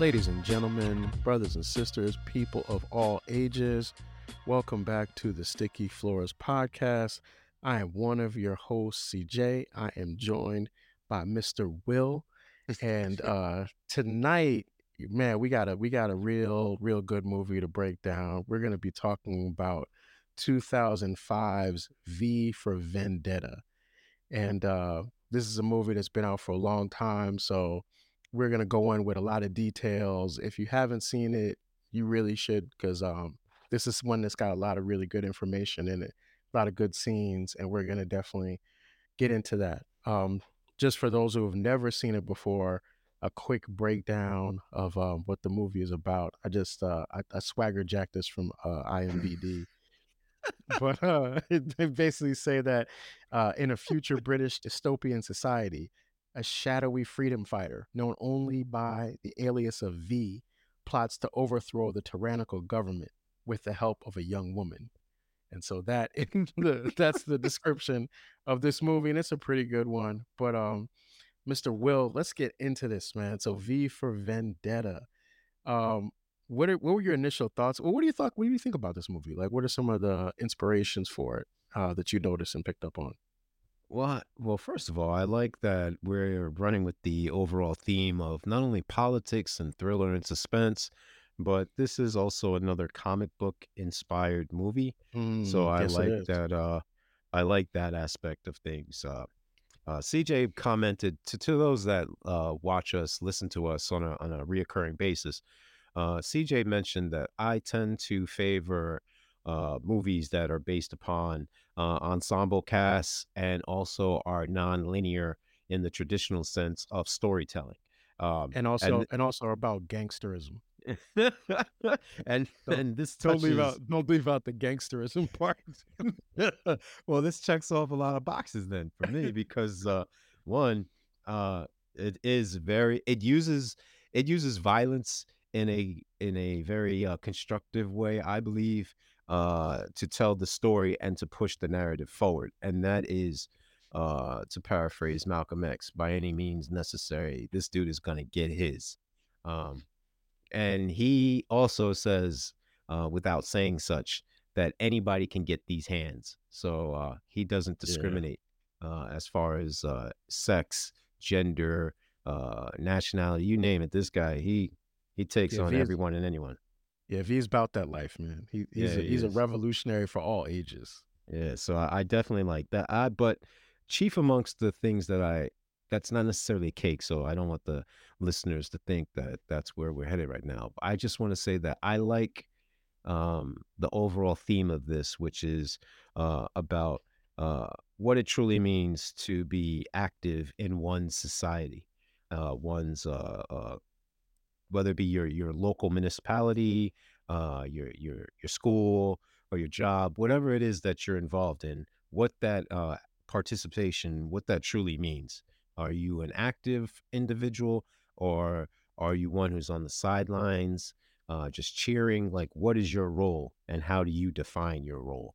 Ladies and gentlemen, brothers and sisters, people of all ages, welcome back to the Sticky Floors podcast. I am one of your hosts, CJ. I am joined by Mr. Will. And uh tonight, man, we got a we got a real, real good movie to break down. We're gonna be talking about 2005's V for Vendetta. And uh this is a movie that's been out for a long time, so we're gonna go in with a lot of details. If you haven't seen it, you really should, because um, this is one that's got a lot of really good information in it, a lot of good scenes, and we're gonna definitely get into that. Um, just for those who have never seen it before, a quick breakdown of um, what the movie is about. I just uh, I, I swagger jacked this from uh, IMDb. but uh, they basically say that uh, in a future British dystopian society, a shadowy freedom fighter known only by the alias of V plots to overthrow the tyrannical government with the help of a young woman. And so that the, that's the description of this movie, and it's a pretty good one. But um, Mr. Will, let's get into this, man. So V for Vendetta. Um, what are, what were your initial thoughts? Well, what do you thought? What do you think about this movie? Like, what are some of the inspirations for it uh, that you noticed and picked up on? Well, well, first of all, I like that we're running with the overall theme of not only politics and thriller and suspense, but this is also another comic book inspired movie. Mm, so I like that. Uh, I like that aspect of things. Uh, uh, CJ commented to, to those that uh, watch us, listen to us on a on a reoccurring basis. Uh, CJ mentioned that I tend to favor uh, movies that are based upon uh, ensemble casts and also are non-linear in the traditional sense of storytelling. Um, and also and, and also about gangsterism. and don't, and this touches... don't leave out don't leave out the gangsterism part. well, this checks off a lot of boxes then for me because uh, one, uh, it is very it uses it uses violence in a in a very uh, constructive way, I believe, uh, to tell the story and to push the narrative forward. And that is, uh, to paraphrase Malcolm X, by any means necessary, this dude is going to get his. Um, and he also says, uh, without saying such, that anybody can get these hands. So uh, he doesn't discriminate yeah. uh, as far as uh, sex, gender, uh, nationality, you name it. This guy, he he takes yeah, on everyone and anyone. Yeah, if he's about that life, man, he, he's yeah, a, he he's is. a revolutionary for all ages. Yeah, so I, I definitely like that. I but chief amongst the things that I that's not necessarily cake, so I don't want the listeners to think that that's where we're headed right now. I just want to say that I like um, the overall theme of this, which is uh, about uh, what it truly means to be active in one's society, uh, one's uh, uh, whether it be your your local municipality, uh, your your your school or your job, whatever it is that you're involved in, what that uh, participation, what that truly means. Are you an active individual or are you one who's on the sidelines, uh, just cheering? Like, what is your role and how do you define your role?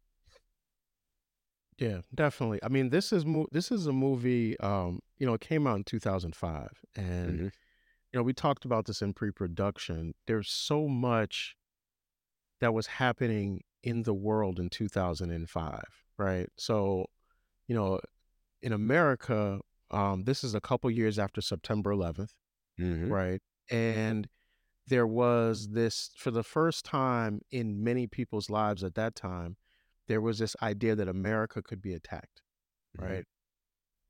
Yeah, definitely. I mean, this is mo- this is a movie. Um, you know, it came out in 2005, and mm-hmm you know, we talked about this in pre-production. There's so much that was happening in the world in 2005, right? So, you know, in America, um, this is a couple years after September 11th, mm-hmm. right? And there was this for the first time in many people's lives at that time, there was this idea that America could be attacked, mm-hmm. right?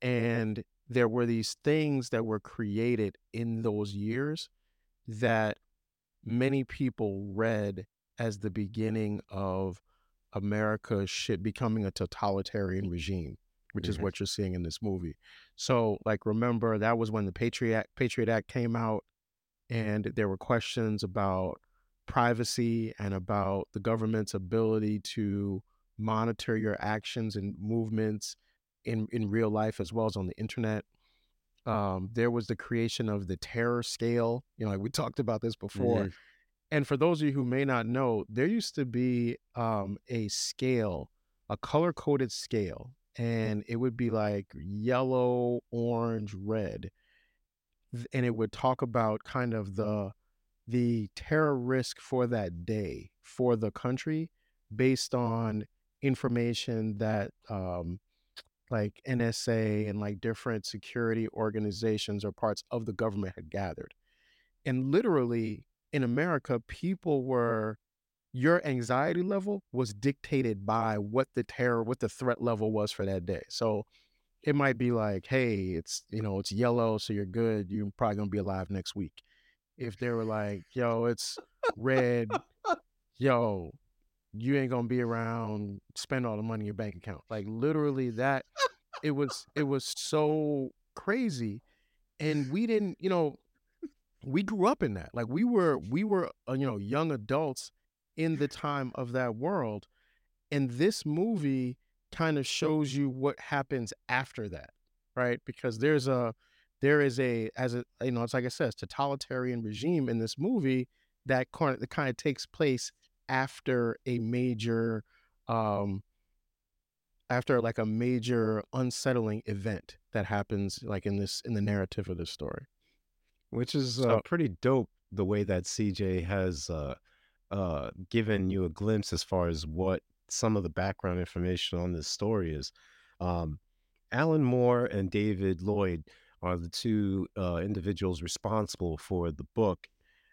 And there were these things that were created in those years that many people read as the beginning of America shit becoming a totalitarian regime, which mm-hmm. is what you're seeing in this movie. So, like, remember that was when the Patriot Act, Patriot Act came out, and there were questions about privacy and about the government's ability to monitor your actions and movements in in real life as well as on the internet. Um, there was the creation of the terror scale. You know, like we talked about this before. Mm-hmm. And for those of you who may not know, there used to be um, a scale, a color coded scale, and it would be like yellow, orange, red. And it would talk about kind of the the terror risk for that day for the country based on information that um, like NSA and like different security organizations or parts of the government had gathered. And literally in America, people were your anxiety level was dictated by what the terror, what the threat level was for that day. So it might be like, hey, it's you know, it's yellow, so you're good. You're probably gonna be alive next week. If they were like, yo, it's red, yo, you ain't gonna be around, spend all the money in your bank account. Like literally that it was it was so crazy. And we didn't, you know, we grew up in that. Like we were we were uh, you know young adults in the time of that world, and this movie kind of shows you what happens after that, right? Because there's a there is a as a you know it's like I said, totalitarian regime in this movie that kind of, that kind of takes place after a major um after like a major unsettling event that happens like in this in the narrative of this story which is uh, pretty dope the way that CJ has uh, uh, given you a glimpse as far as what some of the background information on this story is. Um, Alan Moore and David Lloyd are the two uh, individuals responsible for the book.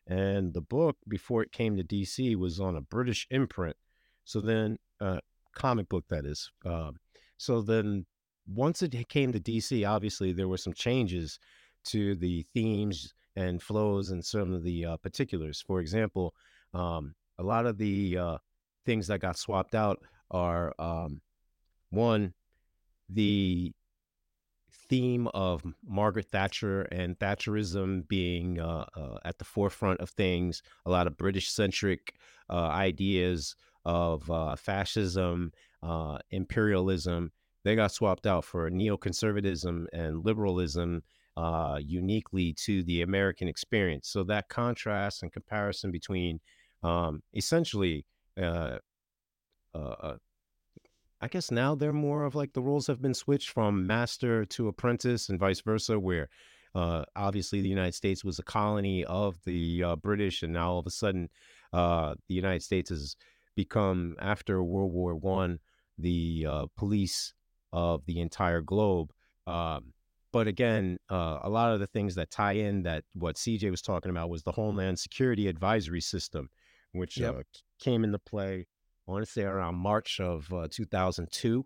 And the book, before it came to DC, was on a British imprint. So then, uh, comic book that is. Uh, so then, once it came to DC, obviously there were some changes to the themes and flows and some of the uh, particulars. For example, um, a lot of the uh, things that got swapped out are um, one, the theme of Margaret Thatcher and Thatcherism being uh, uh, at the forefront of things, a lot of British centric uh, ideas of uh, fascism, uh, imperialism, they got swapped out for neoconservatism and liberalism uniquely to the American experience. So that contrast and comparison between um, essentially, uh, uh, I guess now they're more of like the roles have been switched from master to apprentice and vice versa, where uh, obviously the United States was a colony of the uh, British, and now all of a sudden uh, the United States has become, after World War One, the uh, police of the entire globe. Um, but again, uh, a lot of the things that tie in that what CJ was talking about was the Homeland Security Advisory System, which yep. uh, came into play. I want to say around March of uh, 2002.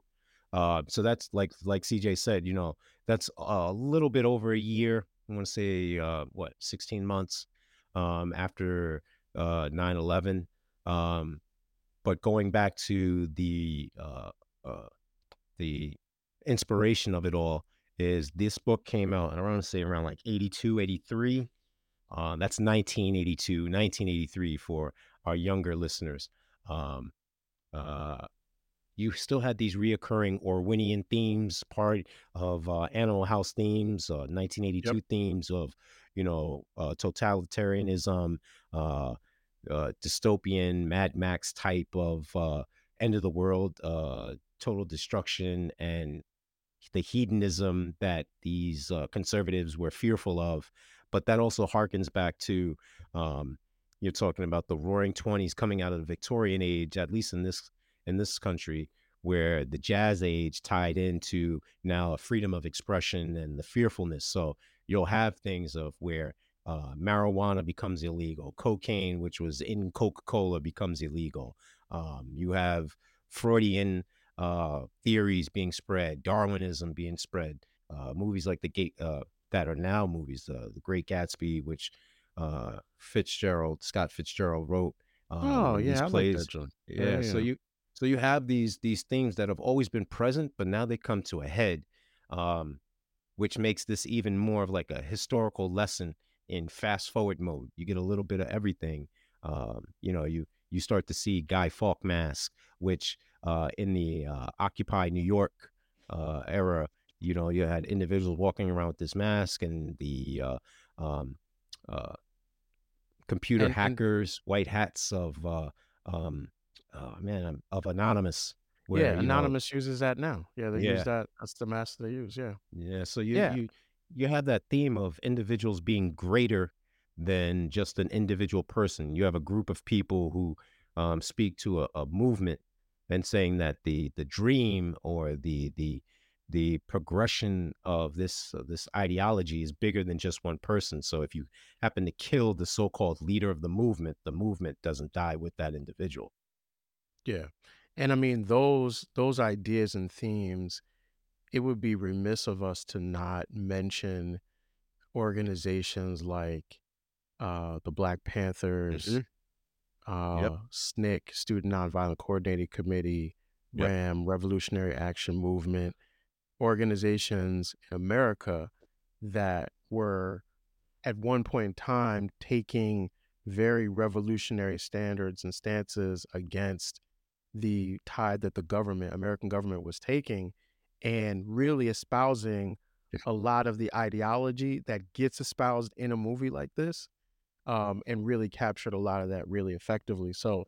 Uh, so that's like like CJ said, you know, that's a little bit over a year. I want to say uh, what 16 months um, after 9/11. Uh, um, but going back to the the inspiration of it all is this book came out, and I want to say around like 82, 83. Uh, that's 1982, 1983 for our younger listeners. Um, uh, you still had these reoccurring Orwellian themes, part of uh, Animal House themes, 1982 uh, yep. themes of, you know, uh, totalitarianism, uh, dystopian Mad Max type of end of the world, total destruction, and the hedonism that these uh, conservatives were fearful of. But that also harkens back to um, you're talking about the Roaring Twenties coming out of the Victorian age, at least in this in this country, where the Jazz Age tied into now a freedom of expression and the fearfulness. So you'll have things of where uh, marijuana becomes illegal, cocaine, which was in Coca Cola, becomes illegal. Um, you have Freudian uh, theories being spread, Darwinism being spread, uh, movies like the Gate uh, that are now movies, uh, The Great Gatsby, which uh, Fitzgerald Scott Fitzgerald wrote. Um, oh yeah, I plays. Like that, yeah, yeah, so you so you have these these things that have always been present, but now they come to a head, um, which makes this even more of like a historical lesson in fast forward mode. You get a little bit of everything. Um, you know, you you start to see Guy Fawkes mask, which uh, in the uh, Occupy New York uh, era, you know, you had individuals walking around with this mask and the uh, um, uh, computer and, hackers, and, white hats of, uh, um, oh, man, of Anonymous. Where, yeah, Anonymous know, uses that now. Yeah, they yeah. use that. That's the mask they use. Yeah. Yeah. So you, yeah. you you have that theme of individuals being greater than just an individual person. You have a group of people who um, speak to a, a movement and saying that the the dream or the the the progression of this uh, this ideology is bigger than just one person. So if you happen to kill the so-called leader of the movement, the movement doesn't die with that individual. Yeah. And I mean those those ideas and themes, it would be remiss of us to not mention organizations like uh, the Black Panthers, hmm Yep. uh, SNCC, Student Nonviolent Coordinating Committee, Yep. RAM, Revolutionary Action Movement, organizations in America that were at one point in time taking very revolutionary standards and stances against the tide that the government, American government, was taking, and really espousing a lot of the ideology that gets espoused in a movie like this, um, and really captured a lot of that really effectively. So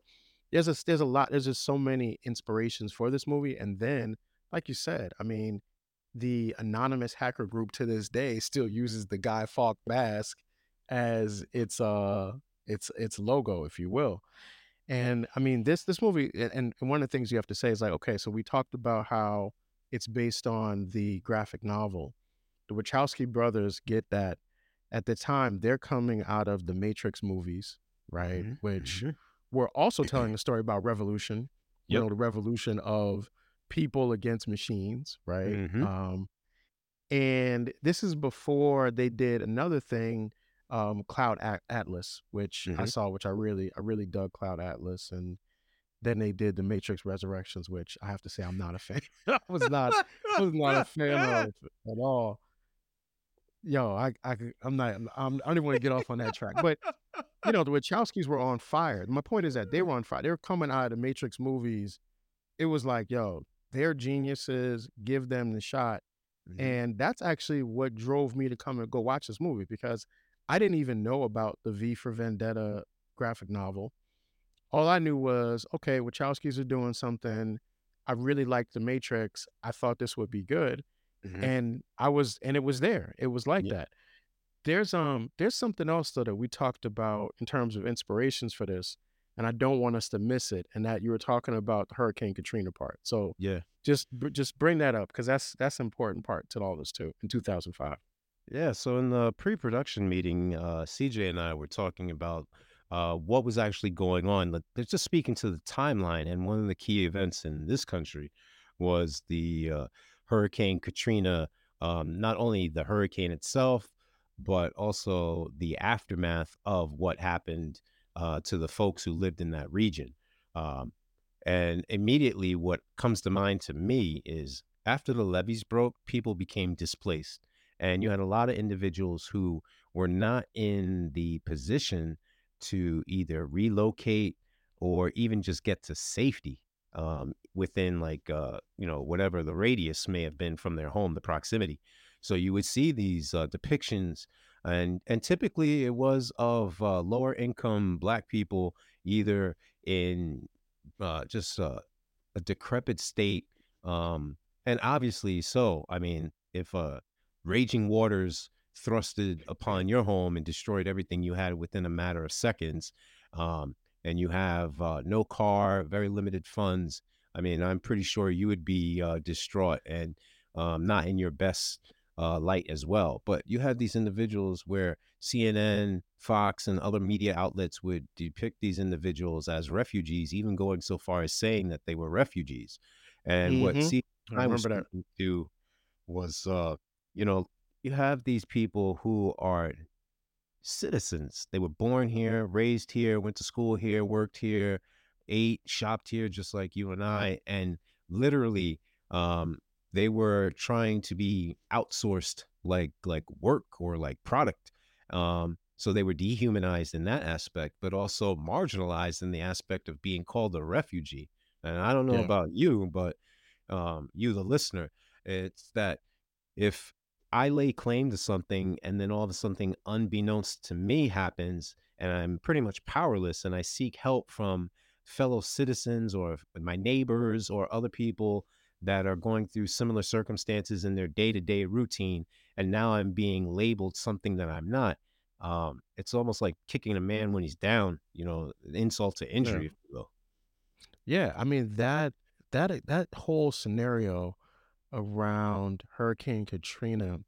there's a there's a lot there's just so many inspirations for this movie, and then, like you said, I mean, the anonymous hacker group to this day still uses the Guy Fawkes mask as its uh its its logo, if you will. And I mean, this this movie, and, and one of the things you have to say is like, okay, so we talked about how it's based on the graphic novel. The Wachowski brothers get that at the time they're coming out of the Matrix movies, right? hmm Which hmm were also telling a story about revolution, you know, the revolution of people against machines, right? hmm Um, and this is before they did another thing, um, Cloud At- Atlas, which I hmm saw, which I really, I really dug Cloud Atlas, and then they did the Matrix Resurrections, which I have to say I'm not a fan. I was not, I was not a fan of at all. Yo, I, I, could- I'm not, I'm, I don't even want to get off on that track, but you know, the Wachowskis were on fire. My point is that they were on fire. They were coming out of the Matrix movies. It was like, yo, they're geniuses. Give them the shot. hmm And that's actually what drove me to come and go watch this movie because I didn't even know about the V for Vendetta graphic novel. All I knew was, okay, Wachowskis are doing something. I really liked The Matrix. I thought this would be good. hmm And I was, and it was there. It was like Yeah. that. There's um there's something else though that we talked about in terms of inspirations for this, and I don't want us to miss it. And that you were talking about the Hurricane Katrina part. So Yeah. just just bring that up because that's that's an important part to all of this too in 2005. Yeah, so in the pre-production meeting, uh, CJ and I were talking about uh, what was actually going on. Like, They're just speaking to the timeline, and one of the key events in this country was the uh, Hurricane Katrina. Um, not only the hurricane itself, but also the aftermath of what happened uh, to the folks who lived in that region. Um, and immediately, what comes to mind to me is after the levees broke, people became displaced and you had a lot of individuals who were not in the position to either relocate or even just get to safety um, within like uh, you know whatever the radius may have been from their home the proximity so you would see these uh, depictions and and typically it was of uh, lower income black people either in uh, just a decrepit state um, and obviously so i mean if uh, raging waters thrusted upon your home and destroyed everything you had within a matter of seconds um, and you have uh, no car very limited funds i mean i'm pretty sure you would be uh, distraught and um, not in your best uh, light as well but you had these individuals where cnn fox and other media outlets would depict these individuals as refugees even going so far as saying that they were refugees and what Mm-hmm. C- I I was remember that. speaking to was uh you know you have these people who are citizens they were born here raised here went to school here worked here ate shopped here just like you and i and literally um they were trying to be outsourced like like work or like product um so they were dehumanized in that aspect but also marginalized in the aspect of being called a refugee and i don't know Yeah. about you but um you the listener it's that if I lay claim to something and then all of a something unbeknownst to me happens and I'm pretty much powerless and I seek help from fellow citizens or my neighbors or other people that are going through similar circumstances in their day-to-day routine and now I'm being labeled something that I'm not um, it's almost like kicking a man when he's down. You know, insult to injury, Yeah. if you will. Yeah, I mean that that that whole scenario around Hurricane Katrina.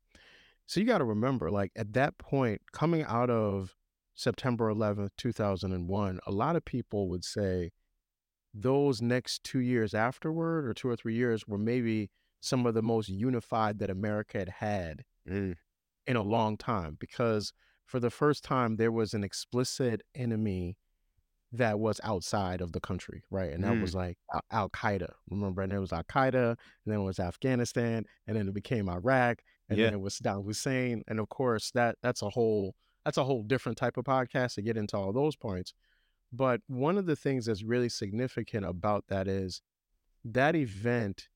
So you got to remember, like at that point, coming out of September 11th, 2001, a lot of people would say those next two years afterward, or two or three years, were maybe some of the most unified that America had had Mm, in a long time because for the first time there was an explicit enemy that was outside of the country, right? And that Mm. was like Al Qaeda. Remember, and it was Al Qaeda, and then it was Afghanistan, and then it became Iraq, and Yeah. then it was Saddam Hussein, and of course that that's a whole that's a whole different type of podcast to get into all those points. But one of the things that's really significant about that is that event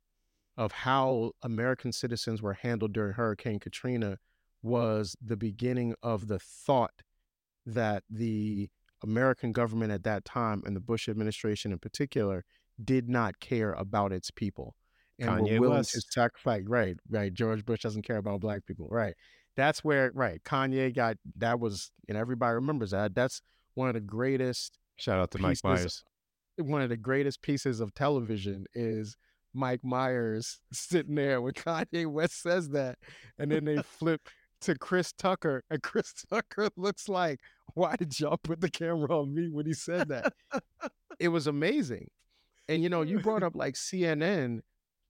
of how American citizens were handled during Hurricane Katrina was the beginning of the thought that the American government at that time and the Bush administration in particular did not care about its people and Kanye were willing to West. sacrifice. Right, right. George Bush doesn't care about black people. Right. That's where, right. Kanye got that was, and everybody remembers that. That's one of the greatest Shout out to Mike Myers. one of the greatest pieces of television is Mike Myers sitting there when Kanye West says that, and then they flip to Chris Tucker, and Chris Tucker looks like, "Why did y'all put the camera on me when he said that?" it was amazing, and you know, you brought up like CNN.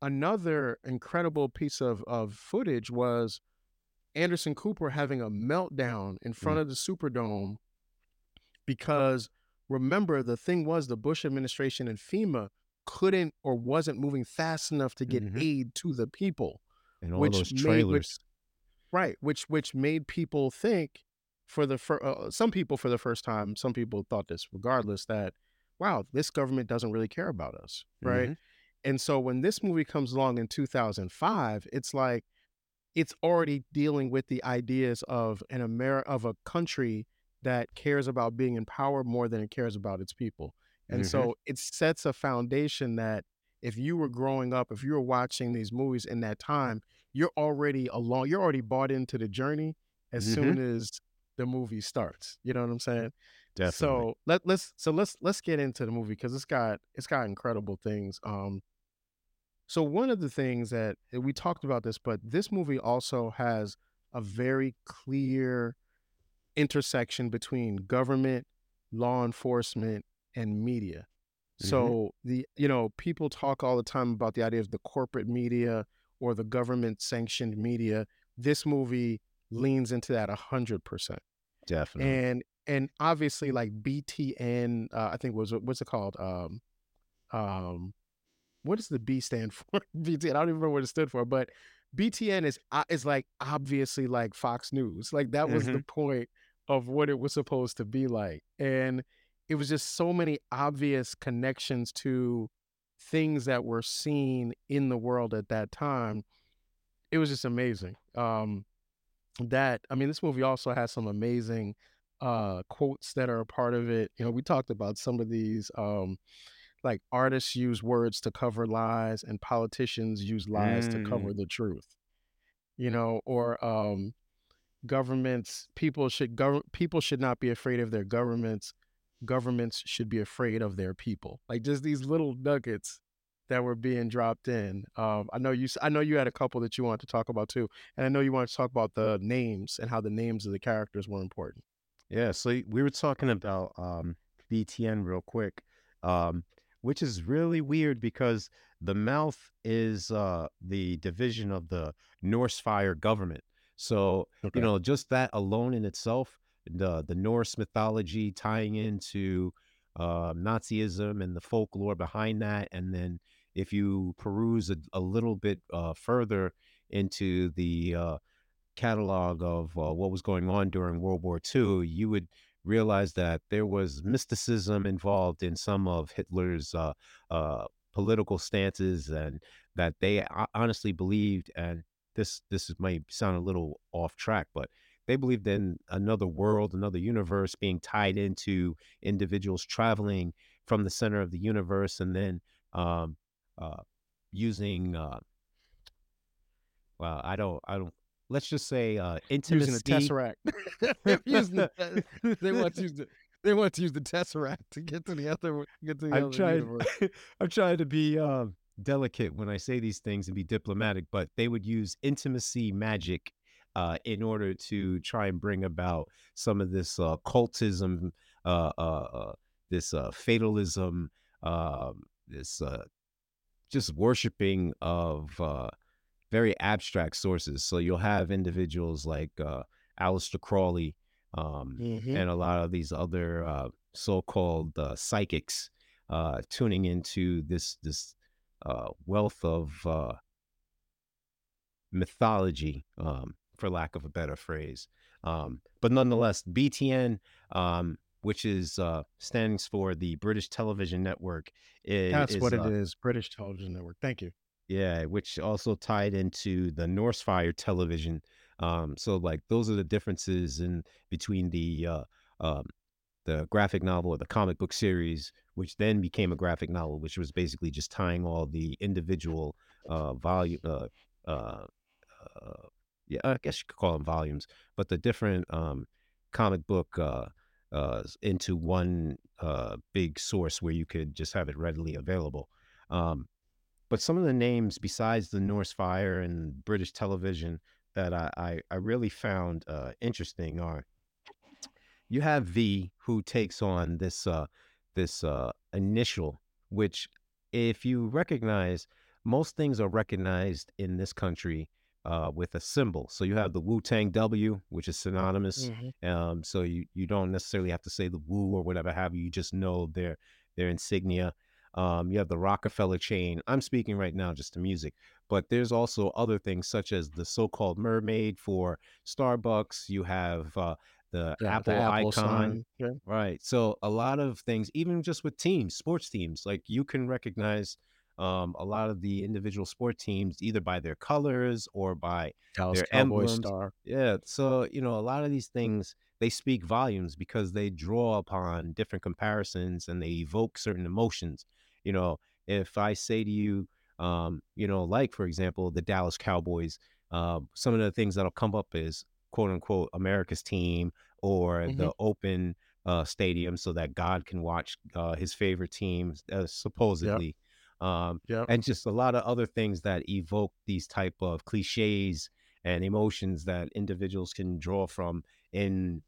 Another incredible piece of of footage was Anderson Cooper having a meltdown in front Mm. of the Superdome because remember the thing was the Bush administration and FEMA couldn't or wasn't moving fast enough to get Mhm. aid to the people. and all which those made- which- Right, which which made people think for the fir- uh, some people for the first time, some people thought this regardless that wow, this government doesn't really care about us, right? Mhm. And so when this movie comes along in 2005, it's like it's already dealing with the ideas of an Amer of a country that cares about being in power more than it cares about its people. And Mhm. so it sets a foundation that if you were growing up, if you were watching these movies in that time, you're already along, you're already bought into the journey as Mhm. soon as the movie starts. You know what I'm saying? Definitely. So let let's so let's let's get into the movie because it's got it's got incredible things. Um, so one of the things that we talked about this, but this movie also has a very clear intersection between government, law enforcement, and media. Mhm. So the you know people talk all the time about the idea of the corporate media or the government sanctioned media. This movie leans into that a hundred percent Definitely. and and obviously like BTN, uh, I think was what's it called? Um, um, what does the B stand for? BTN. I don't even remember what it stood for, but BTN is uh, is like obviously like Fox News. Like that was the point of what it was supposed to be like, and it was just so many obvious connections to things that were seen in the world at that time. It was just amazing. Um, that I mean, this movie also has some amazing uh quotes that are a part of it. You know, we talked about some of these um like artists use words to cover lies and politicians use lies to cover the truth. You know, or um governments people should gov- people should not be afraid of their governments. Governments should be afraid of their people. Like just these little nuggets that were being dropped in. Um, I know you. I know you had a couple that you wanted to talk about too, and I know you wanted to talk about the names and how the names of the characters were important. Yeah, so we were talking about um, BTN real quick, um, which is really weird because the mouth is uh, the division of the Norsefire government. So Okay. you know, just that alone in itself, the the Norse mythology tying into uh, Nazism and the folklore behind that, and then if you peruse a, a little bit uh, further into the uh, catalog of uh, what was going on during World War II, you would realize that there was mysticism involved in some of Hitler's uh, uh, political stances, and that they honestly believed. And this this is- might sound a little off track, but they believed in another world, another universe being tied into individuals traveling from the center of the universe, and then um, uh, using. Uh, well, I don't, I don't let's just say uh, using the tesseract. Using the, they want to use the they want to use the tesseract to get to the other get to the I'm other trying. universe. I'm trying to be um, delicate when I say these things and be diplomatic, but they would use intimacy magic uh, in order to try and bring about some of this uh, cultism, uh, uh, uh, this uh, fatalism, um, this uh, just worshiping of uh, very abstract sources. So you'll have individuals like uh, Aleister Crowley um, Mhm. and a lot of these other uh, so-called uh, psychics uh, tuning into this this uh, wealth of uh, mythology, um, for lack of a better phrase. Um, but nonetheless, BTN, um, which is uh, stands for the British Television Network, That's is, what it uh, is. British Television Network. Thank you. yeah, which also tied into the Norsefire television. Um, so like those are the differences in between the uh, um, the graphic novel or the comic book series, which then became a graphic novel, which was basically just tying all the individual uh, volume. Uh, uh, uh, yeah, I guess you could call them volumes, but the different um, comic book uh, uh, into one big source where you could just have it readily available. Um, but some of the names besides the Norsefire and British television that I, I, I really found interesting are you have V who takes on this uh, this uh, initial, which if you recognize, most things are recognized in this country uh, with a symbol. So you have the Wu Tang W, which is synonymous. Mhm. Um, so you you don't necessarily have to say the Wu or whatever have you. You just know their their insignia. Um, you have the Rockefeller chain. I'm speaking right now just to music, but there's also other things such as the so-called mermaid for Starbucks. You have uh, the The, Apple, the icon, sign. Yeah. right? So a lot of things, even just with teams, sports teams, like you can recognize um, a lot of the individual sport teams either by their colors or by Dallas their Cowboy emblems. star. Yeah. So, you know, a lot of these things, they speak volumes because they draw upon different comparisons and they evoke certain emotions. You know, if I say to you, um, you know, like for example, the Dallas Cowboys, uh, some of the things that'll come up is quote unquote America's team or Mhm. the open uh, stadium so that God can watch uh, his favorite teams, uh, supposedly. Um, Yep. and just a lot of other things that evoke these type of cliches and emotions that individuals can draw from in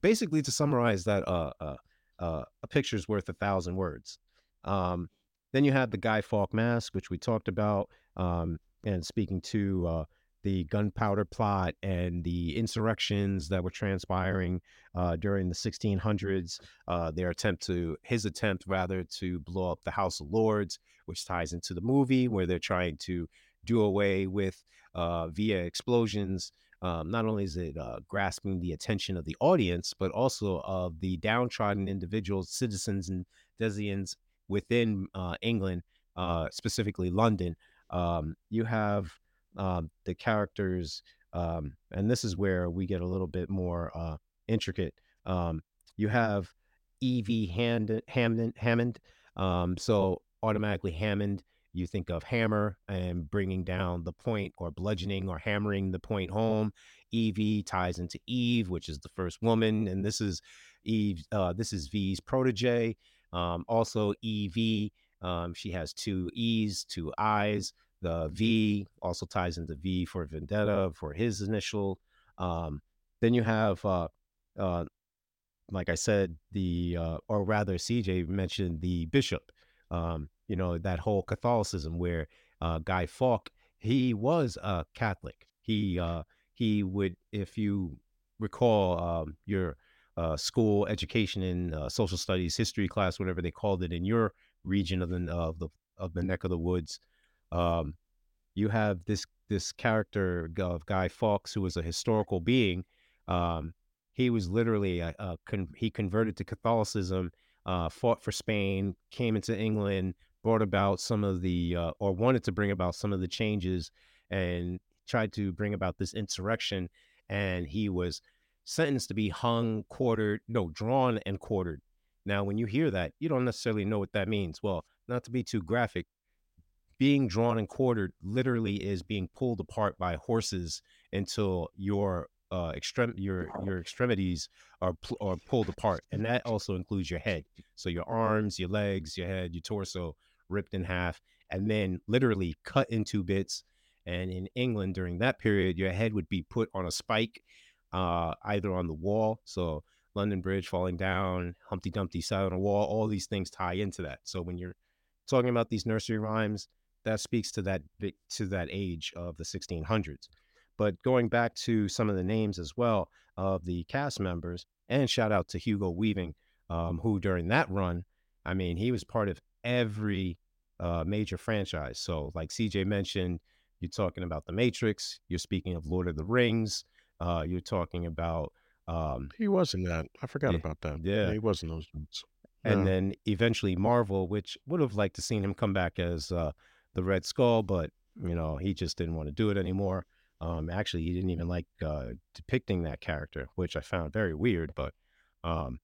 basically to summarize that uh, uh, uh, a picture's worth a thousand words um, then you have the guy fawkes mask which we talked about um, and speaking to uh, the gunpowder plot and the insurrections that were transpiring uh, during the 1600s uh, their attempt to his attempt rather to blow up the house of lords which ties into the movie where they're trying to do away with uh, via explosions um, not only is it uh, grasping the attention of the audience, but also of the downtrodden individuals, citizens, and Desians within uh, England, uh, specifically London. Um, you have um, the characters, um, and this is where we get a little bit more uh, intricate. Um, you have Evey Hand- Hammond, Hammond. Um, so automatically Hammond you think of hammer and bringing down the point or bludgeoning or hammering the point home ev ties into eve which is the first woman and this is eve uh, this is v's protege um, also ev um, she has two e's two i's the v also ties into v for vendetta for his initial um, then you have uh, uh, like i said the uh, or rather cj mentioned the bishop um, you know that whole Catholicism where uh, Guy Fawkes he was a Catholic. He uh, he would, if you recall um, your uh, school education in social studies history class, whatever they called it in your region of the of the of the neck of the woods, um, you have this this character of Guy Fawkes who was a historical being. Um, he was literally a, a con- he converted to Catholicism. Uh, fought for Spain, came into England, brought about some of the uh, or wanted to bring about some of the changes and tried to bring about this insurrection and he was sentenced to be hung quartered no drawn and quartered now when you hear that you don't necessarily know what that means well not to be too graphic being drawn and quartered literally is being pulled apart by horses until your uh extrem your your extremities are pl- are pulled apart and that also includes your head. So your arms your legs your head your torso ripped in half and then literally cut into bits and in england during that period your head would be put on a spike uh either on the wall so london bridge falling down humpty dumpty side on a wall all these things tie into that. So when you're talking about these nursery rhymes that speaks to that to that age of the 1600s but going back to some of the names as well of the cast members, and shout out to Hugo Weaving, um, who during that run, I mean, he was part of every uh, major franchise. So, like CJ mentioned, you're talking about The Matrix, you're speaking of Lord of the Rings, uh, you're talking about. Um, he wasn't that. I forgot yeah, about that. yeah. he wasn't those ones. and Yeah. then eventually Marvel, which would have liked to seen him come back as uh, the Red Skull, but you know he just didn't want to do it anymore. Um, actually, he didn't even like uh, depicting that character, which I found very weird. But um,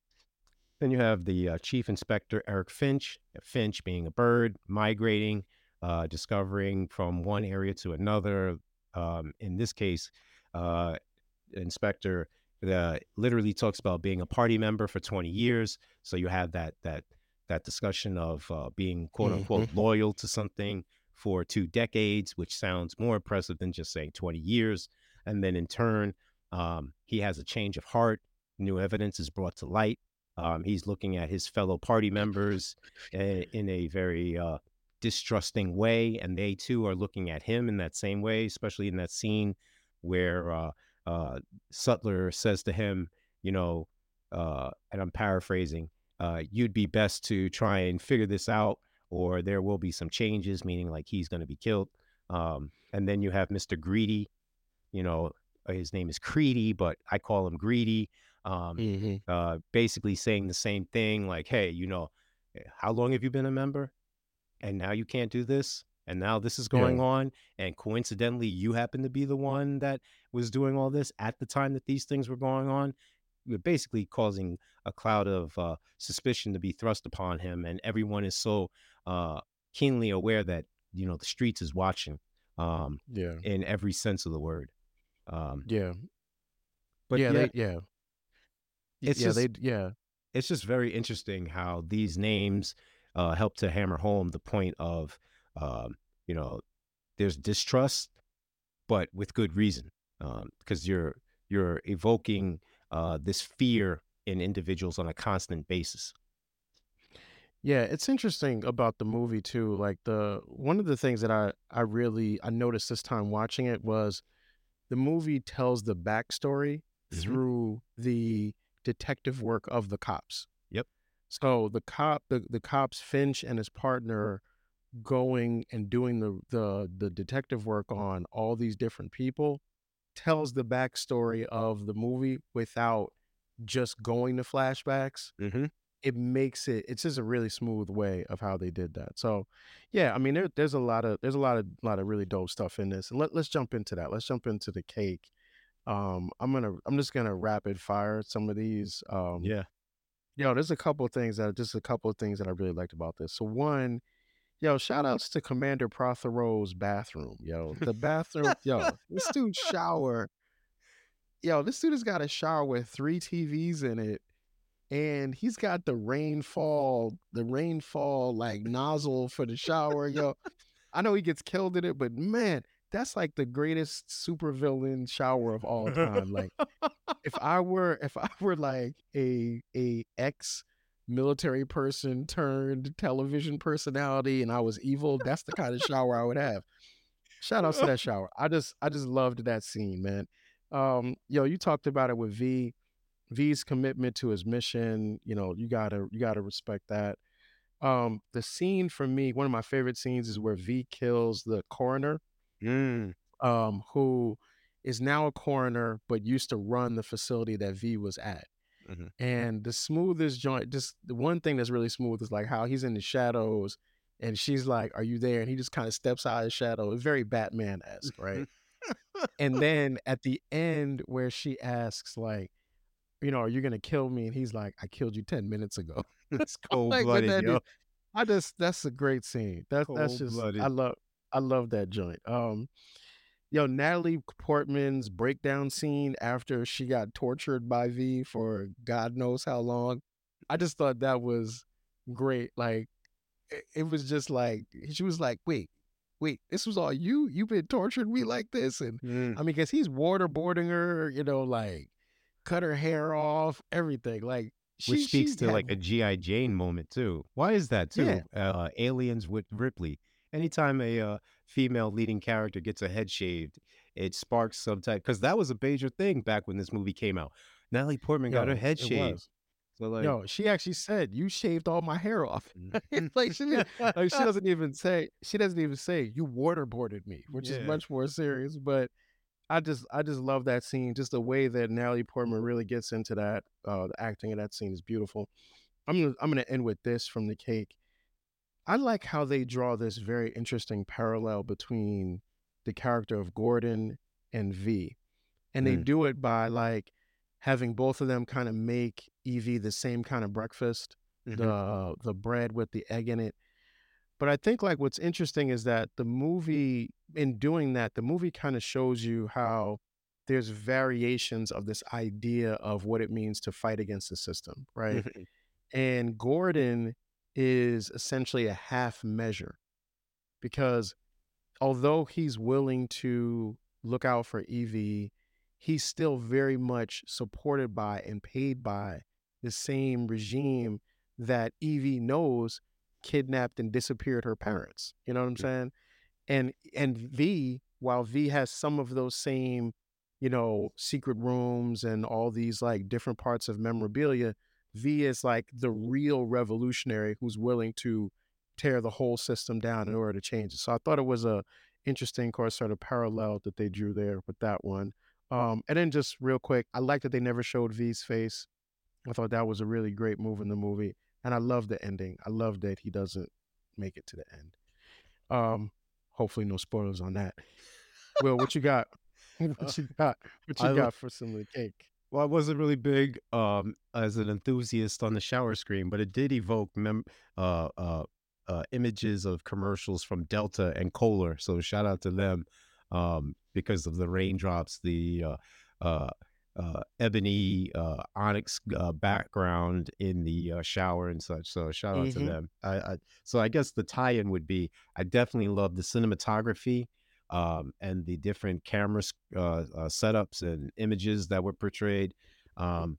then you have the uh, Chief Inspector Eric Finch, Finch being a bird, migrating, uh, discovering from one area to another. Um, in this case, uh, Inspector uh, literally talks about being a party member for 20 years. So you have that that that discussion of uh, being quote unquote loyal to something for two decades, which sounds more impressive than just saying 20 years. And then in turn, um, he has a change of heart. New evidence is brought to light. Um, he's looking at his fellow party members a- in a very uh, distrusting way, and they too are looking at him in that same way, especially in that scene where uh, uh, Sutler says to him, you know, uh, and I'm paraphrasing, uh, you'd be best to try and figure this out, or there will be some changes, meaning like he's going to be killed. Um, and then you have Mr. Greedy, you know, uh, his name is Creedy, but I call him Greedy. Um, Mhm. uh, basically saying the same thing, like, hey, you know, eh, how long have you been a member? And now you can't do this. And now this is Yeah. going on. And coincidentally, you happen to be the one that was doing all this at the time that these things were going on. You're basically causing a cloud of uh, suspicion to be thrust upon him. And everyone is so uh, keenly aware that, you know, the streets is watching um, Yeah. in every sense of the word. Um, Yeah. but yeah. yet, They, yeah. It's yeah. just- They. Yeah. it's just very interesting how these names uh, help to hammer home the point of, um, you know, there's distrust, but with good reason, Um, because you're you're evoking uh, this fear in individuals on a constant basis. Yeah, it's interesting about the movie too. Like the one of the things that I I really I noticed this time watching it was the movie tells the backstory Mhm. through the detective work of the cops. Yep. So the cop the, the cops Finch and his partner going and doing the the the detective work on all these different people tells the backstory of the movie without just going to flashbacks Mm-hmm. It makes it it's just a really smooth way of how they did that. So yeah i mean there, there's a lot of there's a lot of lot of really dope stuff in this and let, let's jump into that let's jump into the cake. Um i'm gonna i'm just gonna rapid fire some of these um Yeah. yo there's a couple of things that just a couple of things that i really liked about this. So one yo shout outs to commander prothero's bathroom yo. The bathroom yo this dude's shower yo this dude has got a shower with three tvs in it and he's got the rainfall, the rainfall like nozzle for the shower. Yo, I know he gets killed in it, but man, that's like the greatest supervillain shower of all time. Like, if I were, if I were like a a ex military person turned television personality, and I was evil, that's the kind of shower I would have. Shout out to that shower. I just, I just loved that scene, man. Um, yo, you talked about it with V. V's commitment to his mission, you know, you gotta you gotta respect that. Um, the scene for me, one of my favorite scenes is where V kills the coroner, Mm. um, who is now a coroner but used to run the facility that V was at. Mhm. And the smoothest joint, just the one thing that's really smooth is like how he's in the shadows and she's like, Are you there? And he just kind of steps out of the shadow. It's very Batman esque, right? and then at the end where she asks, like, you know, are you gonna kill me? And he's like, I killed you 10 minutes ago. It's cold Like, blooded, yo. I just that's a great scene. That that's just I love I love that joint. Um, yo, Natalie Portman's breakdown scene after she got tortured by V for God knows how long. I just thought that was great. Like, it, it was just like she was like, "Wait, wait, this was all you? You've been torturing me like this?" And Mm. I mean, because he's waterboarding her, you know, like cut her hair off, everything. Like, she, Which speaks to had like a GI Jane moment too. Why is that too? Yeah. Uh, aliens with Ripley. Anytime a uh, female leading character gets a head shaved, it sparks some type because that was a major thing back when this movie came out. Natalie Portman got her head shaved. was. So like, Yo, she actually said you shaved all my hair off. Like she, like she doesn't even say she doesn't even say you waterboarded me, which Yeah. is much more serious. But I just I just love that scene. Just the way that Natalie Portman really gets into that. Uh, the acting in that scene is beautiful. I'm gonna I'm gonna end with this from the cake. I like how they draw this very interesting parallel between the character of Gordon and V, and they Mm. do it by like having both of them kind of make Evey the same kind of breakfast Mhm. the the bread with the egg in it. But I think like what's interesting is that the movie in doing that, the movie kind of shows you how there's variations of this idea of what it means to fight against the system, right? Mhm. and Gordon is essentially a half measure because although he's willing to look out for Evey, he's still very much supported by and paid by the same regime that Evey knows kidnapped and disappeared her parents. You know what I'm Mm. saying? And and V, while V has some of those same, you know, secret rooms and all these like different parts of memorabilia, V is like the real revolutionary who's willing to tear the whole system down in order to change it. So I thought it was a interesting course sort of parallel that they drew there with that one. Um, and then just real quick, I like that they never showed V's face. I thought that was a really great move in the movie. And I love the ending. I love that he doesn't make it to the end. Um, hopefully no spoilers on that. Will, what you got? what you got? What you I lo- got for some of the cake? Well, I wasn't really big um, as an enthusiast on the shower screen, but it did evoke mem- uh, uh, uh, images of commercials from Delta and Kohler. So shout out to them um, because of the raindrops, the uh, ebony uh, onyx uh, background in the uh, shower and such. So shout out to Mhm. them. I, I, so I guess the tie-in would be I definitely love the cinematography um, and the different camera uh, uh, setups and images that were portrayed. Um,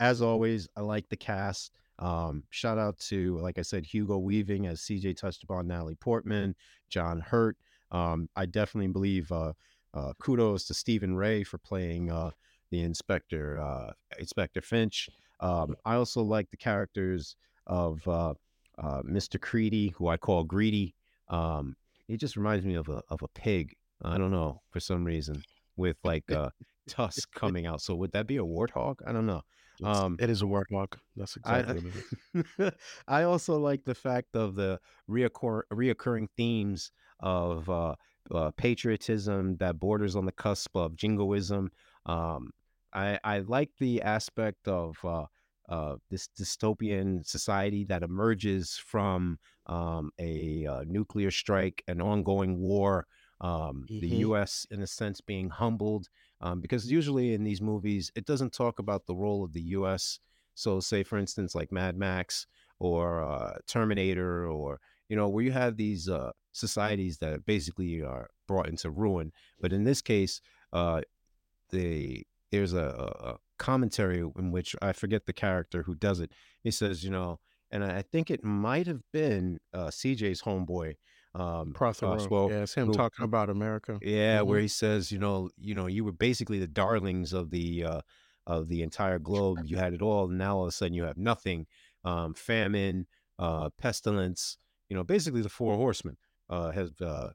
as always, I like the cast. Um, shout out to, like I said, Hugo Weaving as CJ touched upon, Natalie Portman, John Hurt. Um, I definitely believe uh, uh, kudos to Stephen Rea for playing uh, the inspector, uh, Inspector Finch. Um, I also like the characters of uh, uh, Mr. Creedy, who I call Greedy. Um, he just reminds me of a of a pig. I don't know for some reason with like a tusk coming out. So would that be a warthog? I don't know. Um, it is a warthog. That's I exactly what it is. I also like the fact of the reoccur- reoccurring themes of uh, uh, patriotism that borders on the cusp of jingoism. Um, I I like the aspect of uh, uh, this dystopian society that emerges from um, a uh, nuclear strike, an ongoing war. Um, The Mhm. U.S. in a sense being humbled um, because usually in these movies it doesn't talk about the role of the U.S. So, say for instance, like Mad Max or uh, Terminator, or you know, where you have these uh, societies that basically are brought into ruin. But in this case, uh, the there's a, a commentary in which I forget the character who does it. He says, you know, and I think it might have been uh, CJ's homeboy, um, Prothero. Swole, yeah, it's him who- talking about America. yeah, Mhm. where he says, you know, you know, you were basically the darlings of the uh, of the entire globe. You had it all, and now all of a sudden you have nothing. Um, famine, uh, pestilence. You know, basically the four horsemen uh, has uh,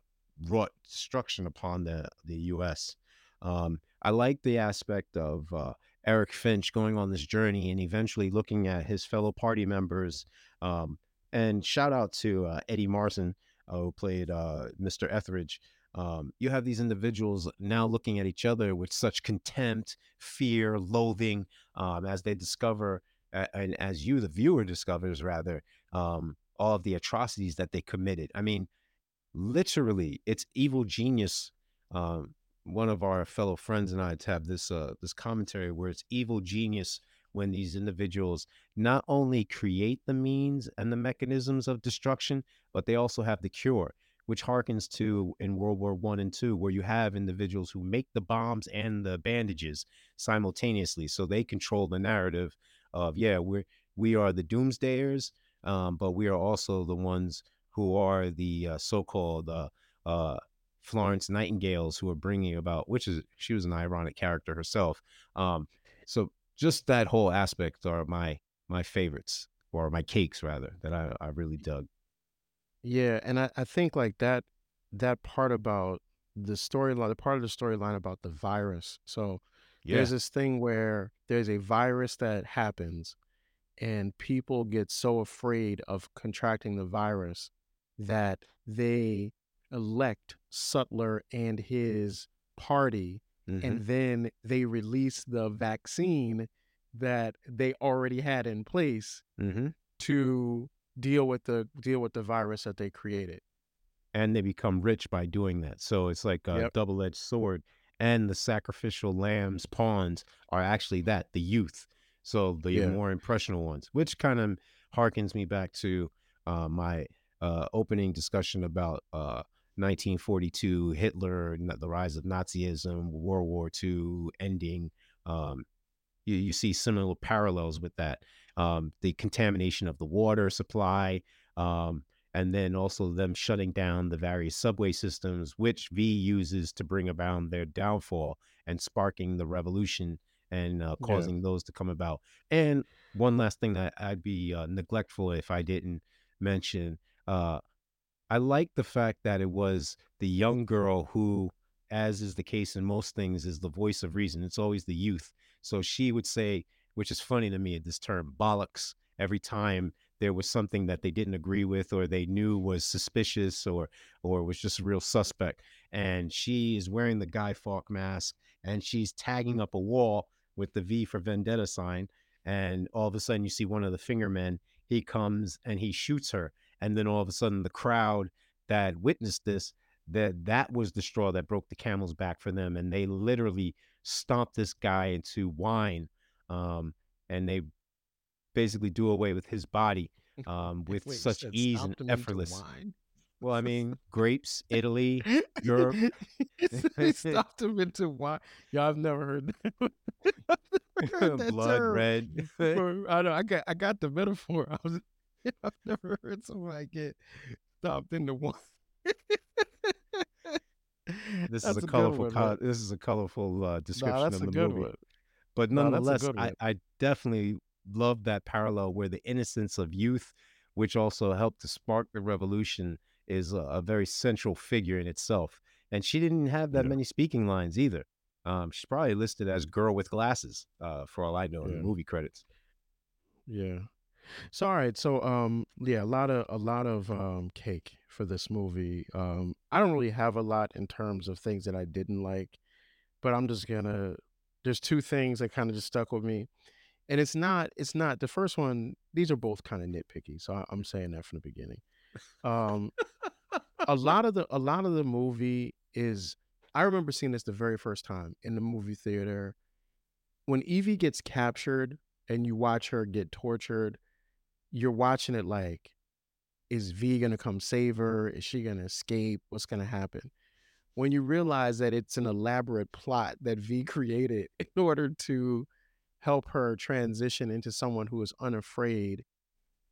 wrought destruction upon the the U.S. Um, I like the aspect of uh, Eric Finch going on this journey and eventually looking at his fellow party members. Um, and shout out to uh, Eddie Marsan, uh, who played uh, Mr. Etheridge um, you have these individuals now looking at each other with such contempt, fear, loathing, um, as they discover, and as you, the viewer, discovers rather, um, all of the atrocities that they committed. I mean, literally, it's evil genius. Um, one of our fellow friends and I have this uh, this commentary where it's evil genius when these individuals not only create the means and the mechanisms of destruction, but they also have the cure, which harkens to in World War One and Two, where you have individuals who make the bombs and the bandages simultaneously, so they control the narrative of yeah, we're we are the doomsdayers, um, but we are also the ones who are the uh, so-called uh, uh, Florence Nightingales who are bringing about, which is she was an ironic character herself. Um, so just that whole aspect are my my favorites or my cakes rather that I, I really dug. Yeah, and I, I think like that that part about the storyline, the part of the storyline about the virus. So Yeah. there's this thing where there's a virus that happens and people get so afraid of contracting the virus that they elect Sutler and his party Mhm. and then they release the vaccine that they already had in place Mhm. to deal with the deal with the virus that they created. and they become rich by doing that. So it's like a Yep. double-edged sword. And the sacrificial lambs pawns are actually that the youth. So the Yeah. more impressionable ones, which kind of harkens me back to uh, my uh, opening discussion about uh, 1942, Hitler, the rise of Nazism, World War II ending. Um, you, you see similar parallels with that. Um, the contamination of the water supply, um, and then also them shutting down the various subway systems, which V uses to bring about their downfall and sparking the revolution and uh, Yeah. causing those to come about. And one last thing that I'd be uh, neglectful if I didn't mention. Uh, I like the fact that it was the young girl who, as is the case in most things, is the voice of reason. It's always the youth. So she would say, which is funny to me, this term bollocks every time there was something that they didn't agree with or they knew was suspicious or or was just a real suspect. And she is wearing the Guy Fawkes mask and she's tagging up a wall with the V for Vendetta sign. And all of a sudden you see one of the fingermen, he comes and he shoots her and then all of a sudden the crowd that witnessed this that that was the straw that broke the camel's back for them and they literally stomped this guy into wine um, and they basically do away with his body um, with Wait, such ease and effortless well i mean grapes italy Europe. they stopped him into wine. Yeah, I've never heard that. Never heard that blood term. red I know. I got. I got the metaphor. I was. I've never heard somebody get stopped into one. this That's is a good colorful one, co- this is a colorful uh, Nah, description that's of a the movie one. but a nonetheless good I. I definitely love that parallel where the innocence of youth which also helped to spark the revolution is a, a very central figure in itself and she didn't have that Yeah. many speaking lines either um, she's probably listed as girl with glasses uh, for all i know in the movie credits Yeah. So all right. So um yeah, a lot of a lot of um cake for this movie. Um I don't really have a lot in terms of things that I didn't like, but I'm just gonna there's two things that kind of just stuck with me. And it's not it's not the first one, these are both kind of nitpicky. So I, I'm saying that from the beginning. Um a lot of the a lot of the movie is I remember seeing this the very first time in the movie theater. When Evey gets captured and you watch her get tortured, you're watching it like, is V gonna come save mm. her? Is she gonna escape? What's gonna happen? When you realize that it's an elaborate plot that V created in order to help her transition into someone who is unafraid,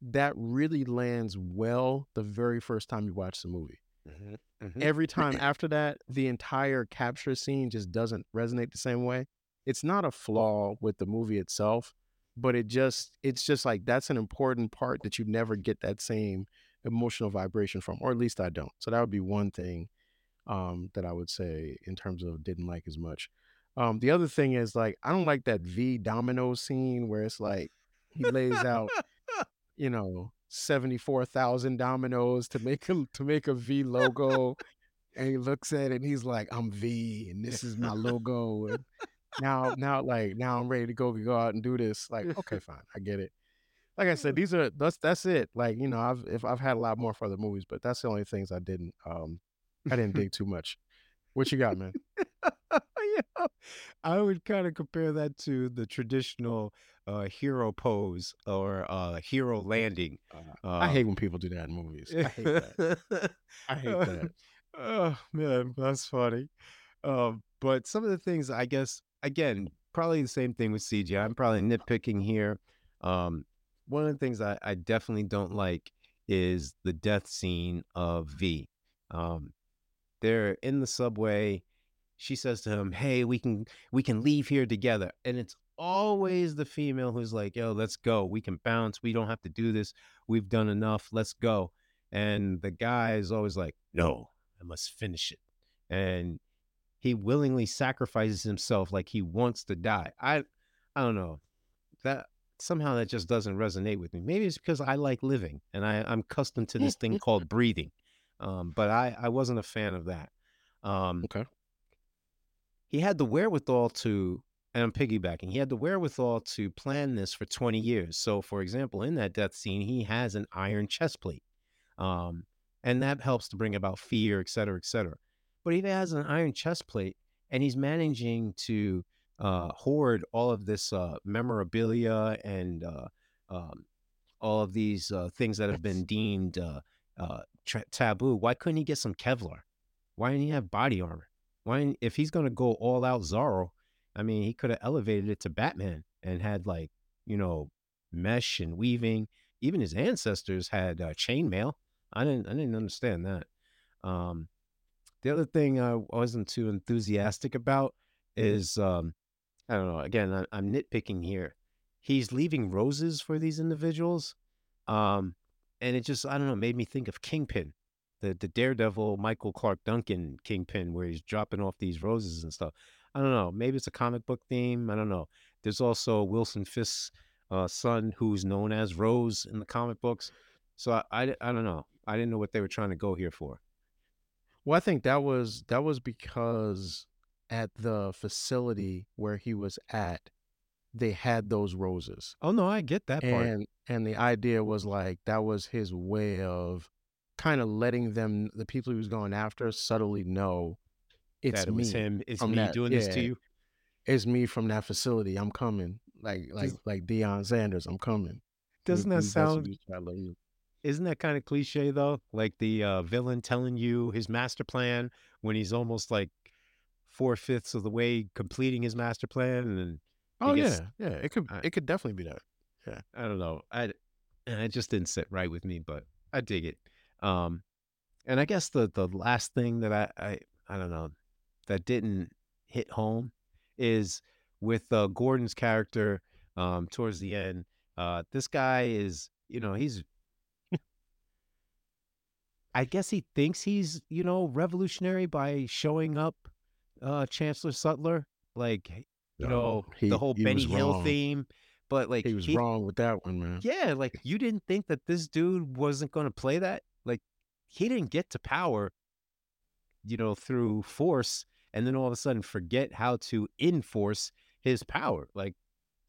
that really lands well the very first time you watch the movie. Mm-hmm, mm-hmm. Every time after that, the entire capture scene just doesn't resonate the same way. It's not a flaw with the movie itself, but it just it's just like that's an important part that you never get that same emotional vibration from, or at least I don't. So that would be one thing um that I would say in terms of didn't like as much. Um the other thing is like I don't like that V domino scene where it's like he lays out you know 74,000 dominoes to make a to make a V logo and he looks at it and he's like I'm V and this is my logo and now now like now I'm ready to go go out and do this like okay fine I get it like I said, these are that's that's it. Like you know, I've if I've had a lot more for the movies, but that's the only things I didn't um I didn't dig too much. What you got, man? yeah, I would kind of compare that to the traditional uh, hero pose or uh, hero landing. Uh, I hate when people do that in movies. I hate that. I hate that. Oh man, that's funny. Uh, but some of the things, I guess, again, probably the same thing with CJ. I'm probably nitpicking here. Um, one of the things I, I definitely don't like is the death scene of V. Um, they're in the subway. She says to him, "Hey, we can we can leave here together." And it's always the female who's like, "Yo, let's go. We can bounce. We don't have to do this. We've done enough. Let's go." And the guy is always like, "No, I must finish it." And he willingly sacrifices himself like he wants to die. I I don't know. That somehow that just doesn't resonate with me. Maybe it's because I like living and I, I'm accustomed to this thing called breathing. Um, but I, I wasn't a fan of that. Um, Okay. he had the wherewithal to, and I'm piggybacking, he had the wherewithal to plan this for 20 years. So, for example, in that death scene, he has an iron chest plate. Um, and that helps to bring about fear, et cetera, et cetera. But he has an iron chest plate and he's managing to uh, hoard all of this uh, memorabilia and uh, um, all of these uh, things that have been deemed uh, uh, tra- taboo, why couldn't he get some Kevlar? Why didn't he have body armor? Why, if he's going to go all out Zorro, I mean, he could have elevated it to Batman and had like, you know, mesh and weaving. Even his ancestors had uh, chainmail. I didn't, I didn't understand that. Um, the other thing I wasn't too enthusiastic about is, um, I don't know. Again, I, I'm nitpicking here. He's leaving roses for these individuals, um, and it just, I don't know, made me think of Kingpin, the the Daredevil Michael Clarke Duncan Kingpin, where he's dropping off these roses and stuff. I don't know. Maybe it's a comic book theme. I don't know. There's also Wilson Fisk's uh, son, who's known as Rose in the comic books. So I, I, I don't know. I didn't know what they were trying to go here for. Well, I think that was that was because at the facility where he was at, they had those roses. Oh no, I get that part. and and the idea was like that was his way of kind of letting them the people he was going after subtly know it's that it me was him. It's me that- doing this to you. it's me from that facility i'm coming like like Does- like Deion sanders i'm coming Doesn't We- that we- that's what sound? We try to let you- Isn't that kind of cliche though? Like the uh, villain telling you his master plan when he's almost like four fifths of the way completing his master plan, and oh gets- yeah yeah it could I- it could definitely be that Yeah, I don't know. I and it just didn't sit right with me, but I dig it. Um, and I guess the the last thing that I I, I don't know that didn't hit home is with uh, Gordon's character um, towards the end. Uh, this guy is, you know, he's. I guess he thinks he's, you know, revolutionary by showing up uh, Chancellor Sutler, like you know, he- the whole he Benny Hill wrong. theme. But like he was wrong with that one man yeah, like you didn't think that this dude wasn't going to play that? Like he didn't get to power, you know, through force and then all of a sudden forget how to enforce his power. Like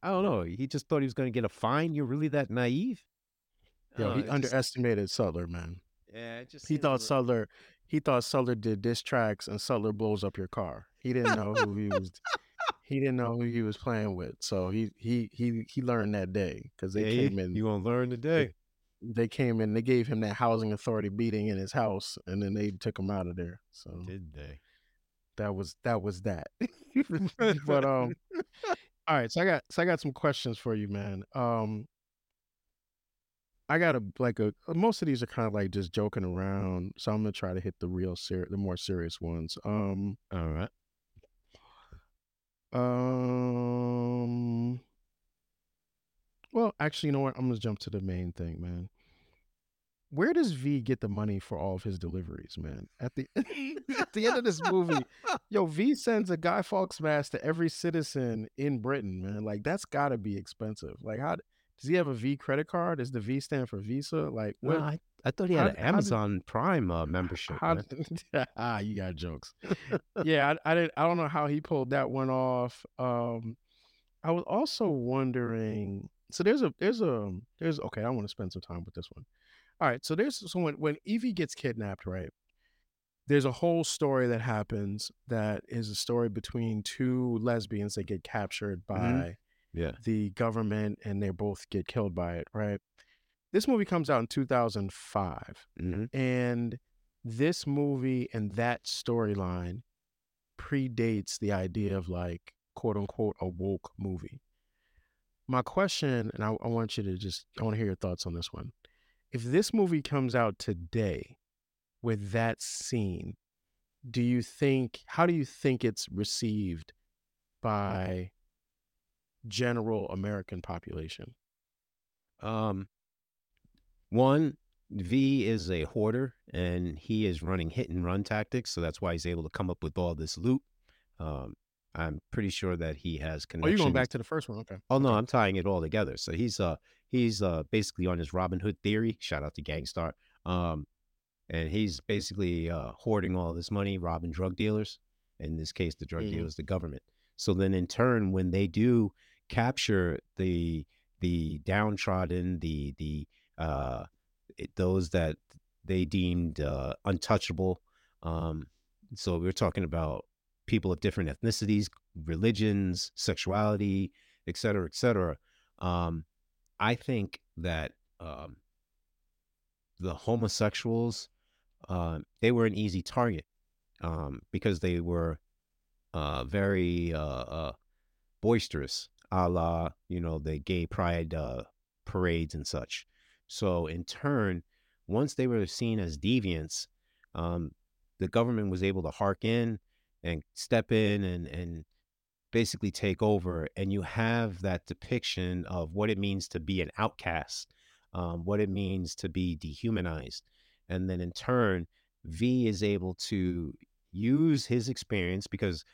I don't know, he just thought he was going to get a fine. You're really that naive? Yo, Uh, he just- underestimated Sutler, man. Yeah, it just He thought little- Sutler, he thought Sutler did diss tracks, and Sutler blows up your car. He didn't know who he was. He didn't know who he was playing with. So he he he he learned that day because they Yeah, came in. You gonna learn today? They came in. They gave him that housing authority beating in his house, and then they took him out of there. So Did they? that was that was that. but um, all right. So I got so I got some questions for you, man. Um, I got a like a most of these are kind of like just joking around. So I'm gonna try to hit the real ser- the more serious ones. Um, All right. um. Well, actually, you know what? I'm gonna jump to the main thing, man. Where does V get the money for all of his deliveries, man? At the at the end of this movie, yo, V sends a Guy Fawkes mask to every citizen in Britain, man. Like that's got to be expensive. Like, how does he have a V credit card? Does the V stand for Visa? Like, what? Well, I, I thought he had d- an how did- Amazon Prime uh, membership. How ah, you got jokes. yeah, I, I didn't. I don't know how he pulled that one off. Um, I was also wondering. so there's a there's a there's okay. I want to spend some time with this one. All right, so there's so when when Evey gets kidnapped, right? There's a whole story that happens that is a story between two lesbians that get captured by Mm-hmm. Yeah. the government and they both get killed by it, right? This movie comes out in 2005 hmm and this movie and that storyline predates the idea of like quote unquote a woke movie. My question, and I, I want you to just, I want to hear your thoughts on this one. If this movie comes out today with that scene, do you think, how do you think it's received by general American population? Um, one, V is a hoarder and he is running hit and run tactics. So that's why he's able to come up with all this loot. Um, I'm pretty sure that he has connections. Oh, you're going back to the first one. Okay. Oh no, Okay. I'm tying it all together. So he's uh he's uh basically on his Robin Hood theory. Shout out to Gang Starr. Um, and he's basically uh hoarding all this money, robbing drug dealers. In this case, the drug Mhm. dealers, the government. So then, in turn, when they do capture the the downtrodden, the the uh those that they deemed uh, untouchable. Um, so we're talking about people of different ethnicities, religions, sexuality, et cetera, et cetera. Um, I think that um, the homosexuals, uh, they were an easy target um, because they were uh, very uh, uh, boisterous, a la, you know, the gay pride uh, parades and such. So in turn, once they were seen as deviants, um, the government was able to hark in and step in and and basically take over. And you have that depiction of what it means to be an outcast, um, what it means to be dehumanized, and then in turn, V is able to use his experience because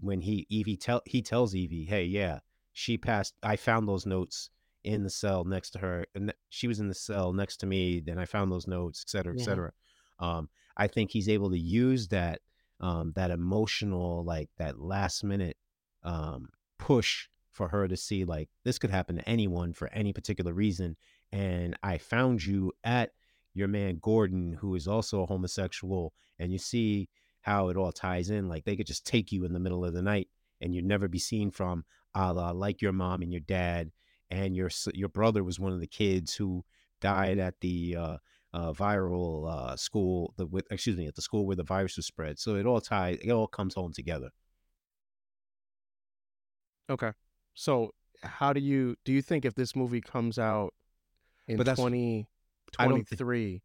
when he Evey tell he tells Evey, hey, yeah, she passed. I found those notes in the cell next to her, and she was in the cell next to me. Then I found those notes, et cetera, et Mhm. cetera. Um, I think he's able to use that um, that emotional, like that last minute um, push for her to see like this could happen to anyone for any particular reason. And I found you at your man Gordon, who is also a homosexual, and you see how it all ties in. Like they could just take you in the middle of the night and you'd never be seen from, a la like your mom and your dad, and your your brother was one of the kids who died at the uh, uh, viral uh, school, the with excuse me, at the school where the virus was spread. So it all ties, it all comes home together. Okay. So how do you do you think if this movie comes out in twenty twenty three, that's- I twenty don't thi- three,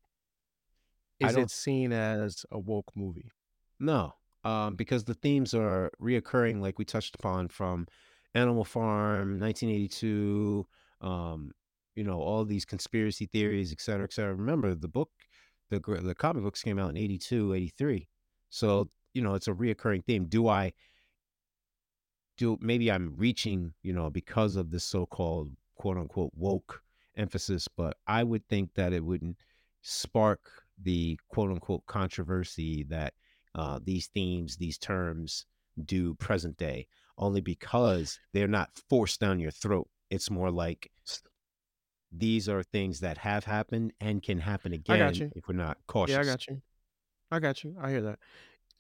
I is it seen as a woke movie? No, um, because the themes are reoccurring, like we touched upon from Animal Farm, 1982, um, you know, all these conspiracy theories, et cetera, et cetera. Remember, the book, the the comic books came out in 82, 83. So, you know, it's a reoccurring theme. Do I do maybe I'm reaching, you know, because of this so-called quote unquote woke emphasis, but I would think that it wouldn't spark the quote unquote controversy that uh, these themes, these terms do present day, only because they're not forced down your throat. It's more like these are things that have happened and can happen again if we're not cautious. Yeah, I got you. I got you. I hear that.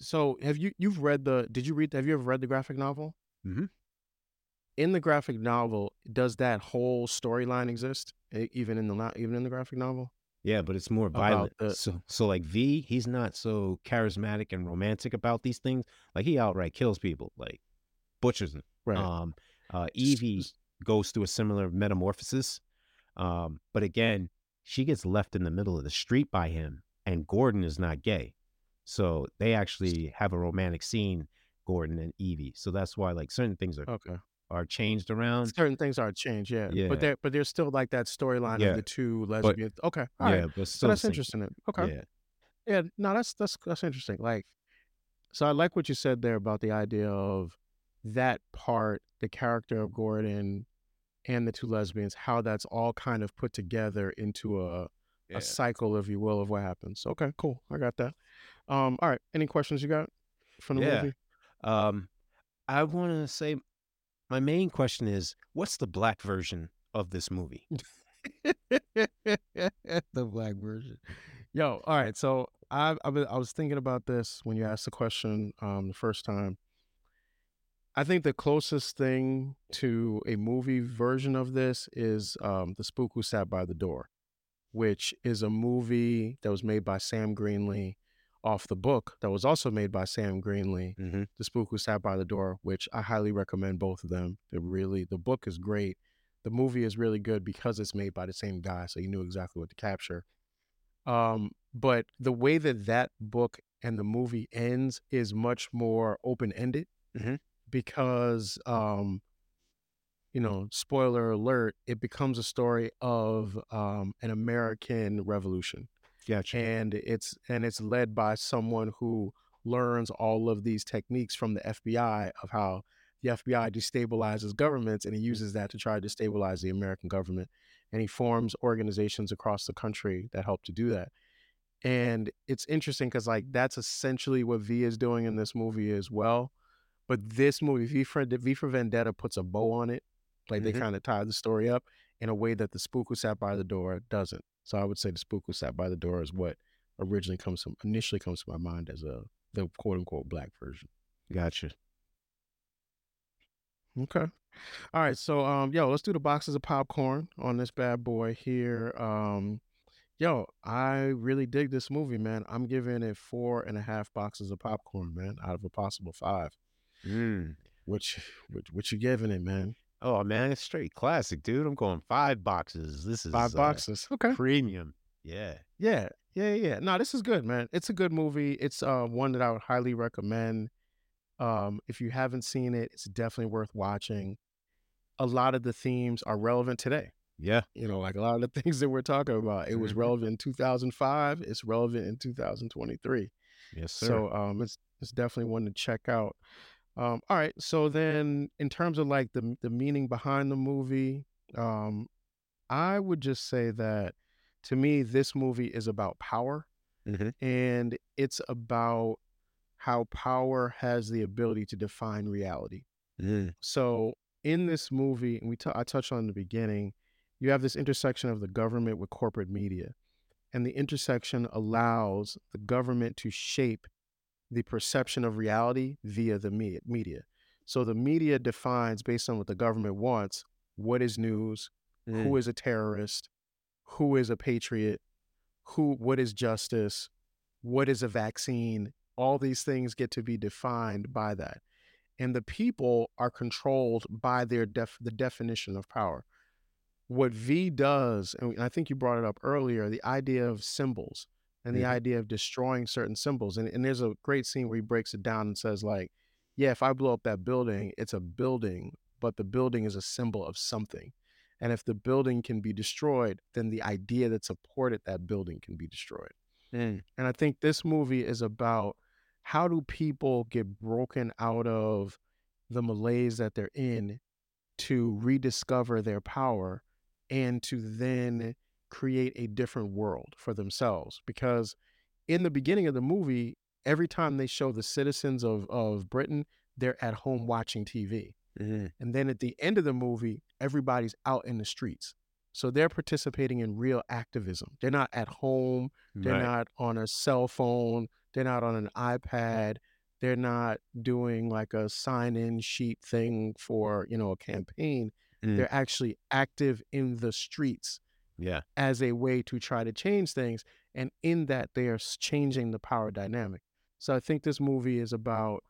So have you you've read the did you read have you ever read the graphic novel? Mhm. In the graphic novel, does that whole storyline exist? Even in the not even in the graphic novel? Yeah, but it's more violent. the- So, so like V, he's not so charismatic and romantic about these things. Like he outright kills people, like butchers them. Right. Um, uh, Evey goes through a similar metamorphosis, um, but again, she gets left in the middle of the street by him, and Gordon is not gay, so they actually have a romantic scene, Gordon and Evey. So that's why like certain things are okay. are changed around. Certain things are changed, yeah. Yeah. But there but there's still like that storyline Yeah. of the two lesbians. okay. All yeah, right. but So that's interesting. Okay. Yeah, Yeah, no, that's that's that's interesting. Like, so I like what you said there about the idea of that part, the character of Gordon and the two lesbians, how that's all kind of put together into a yeah. a cycle, if you will, of what happens. Okay, cool. I got that. Um, all right. Any questions you got from the Yeah. movie? Um, I want to say my main question is, what's the black version of this movie. the black version. Yo, all right. So I, I, I was thinking about this when you asked the question um the first time. I think the closest thing to a movie version of this is um The Spook Who Sat by the Door, which is a movie that was made by Sam Greenlee off the book that was also made by Sam Greenlee, Mm-hmm. The Spook Who Sat by the Door, which I highly recommend both of them. They're really the book is great. The movie is really good because it's made by the same guy, so he knew exactly what to capture. Um, but the way that that book and the movie ends is much more open ended Mhm. Because, um, you know, spoiler alert, it becomes a story of um, an American revolution. Gotcha. and it's and it's led by someone who learns all of these techniques from the FBI of how the FBI destabilizes governments and he uses that to try to destabilize the American government. And he forms organizations across the country that help to do that. And it's interesting because like that's essentially what V is doing in this movie as well but this movie V for, v for Vendetta puts a bow on it like they Mhm. kind of tie the story up in a way that the spook who sat by the door doesn't so I would say the spook who sat by the door is what originally comes from initially comes to my mind as a the quote unquote black version. Gotcha. Okay. All right. So um yo, let's do the boxes of popcorn on this bad boy here. Um yo, I really dig this movie, man. I'm giving it four and a half boxes of popcorn, man, out of a possible five. Mm. Which which what you giving it, man? Oh man, it's straight classic, dude. I'm going five boxes. This is Five uh, boxes. Okay. premium. Yeah. Yeah, yeah, yeah. No, this is good, man. It's a good movie. It's uh one that I would highly recommend. Um, if you haven't seen it, it's definitely worth watching. A lot of the themes are relevant today. Yeah. You know, like a lot of the things that we're talking about. It was Mhm. relevant in 2005. It's relevant in 2023. Yes, sir. So um, it's it's definitely one to check out. Um, all right. So then, in terms of like the the meaning behind the movie, um, I would just say that to me, this movie is about power, Mhm. and it's about how power has the ability to define reality. Mm. So in this movie, and we t- I touched on in the beginning, you have this intersection of the government with corporate media, and the intersection allows the government to shape the perception of reality via the media. So the media defines based on what the government wants what is news, Mm. who is a terrorist, who is a patriot, who what is justice, what is a vaccine. All these things get to be defined by that. And the people are controlled by their def- the definition of power. What V does, and I think you brought it up earlier, the idea of symbols and the Mhm. idea of destroying certain symbols. And, and there's a great scene where he breaks it down and says, like, yeah, if I blow up that building, it's a building, but the building is a symbol of something. And if the building can be destroyed, then the idea that supported that building can be destroyed. Mm. And I think this movie is about how do people get broken out of the malaise that they're in to rediscover their power and to then create a different world for themselves. Because in the beginning of the movie, every time they show the citizens of, of Britain, they're at home watching TV. Mhm. And then at the end of the movie, everybody's out in the streets. So they're participating in real activism. They're not at home. They're Right. not on a cell phone. They're not on an iPad. They're not doing like a sign in sheet thing for, you know, a campaign. Mm. They're actually active in the streets Yeah. as a way to try to change things. And in that, they are changing the power dynamic. So I think this movie is about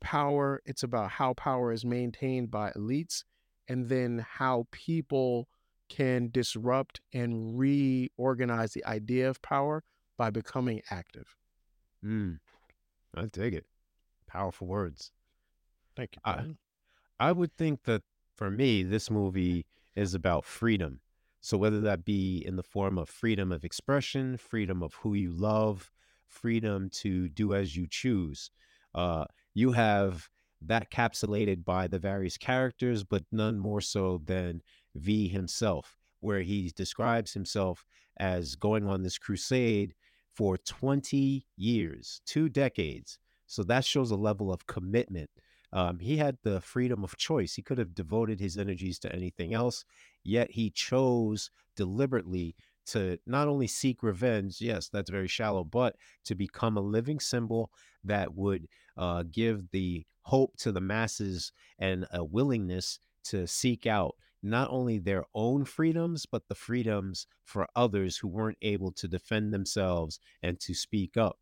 power. It's about how power is maintained by elites and then how people can disrupt and reorganize the idea of power by becoming active. Mm. I dig it. Powerful words. Thank you. I- I would think that for me, this movie is about freedom. So whether that be in the form of freedom of expression, freedom of who you love, freedom to do as you choose, uh, you have that capsulated by the various characters, but none more so than V himself, where he describes himself as going on this crusade for 20 years, two decades. So that shows a level of commitment Um, he had the freedom of choice. He could have devoted his energies to anything else, yet he chose deliberately to not only seek revenge, yes, that's very shallow, but to become a living symbol that would uh, give the hope to the masses and a willingness to seek out not only their own freedoms, but the freedoms for others who weren't able to defend themselves and to speak up.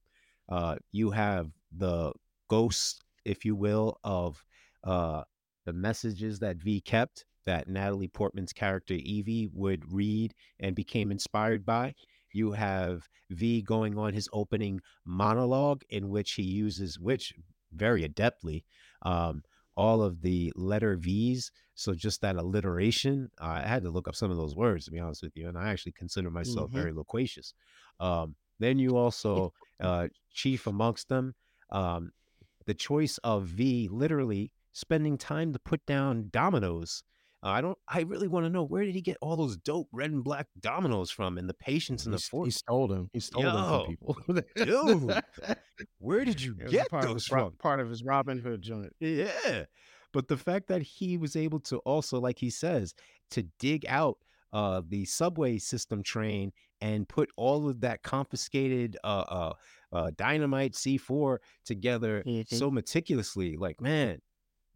Uh, you have the ghost, if you will, of uh, the messages that V kept that Natalie Portman's character Evey would read and became inspired by. You have V going on his opening monologue, in which he uses, which very adeptly, um, all of the letter V's. So just that alliteration, uh, I had to look up some of those words to be honest with you, and I actually consider myself Mm-hmm. very loquacious. Um, then you also uh, chief amongst them, um, the choice of V literally spending time to put down dominoes. Uh, I don't. I really want to know where did he get all those dope red and black dominoes from, and the patience and the force. he stole them. He stole them Yo, from people. dude, where did you It was a get part of those his from? part of his Robin Hood joint. Yeah. But the fact that he was able to also, like he says, to dig out uh the subway system train and put all of that confiscated uh uh, uh dynamite C4 together Mhm. so meticulously, like man,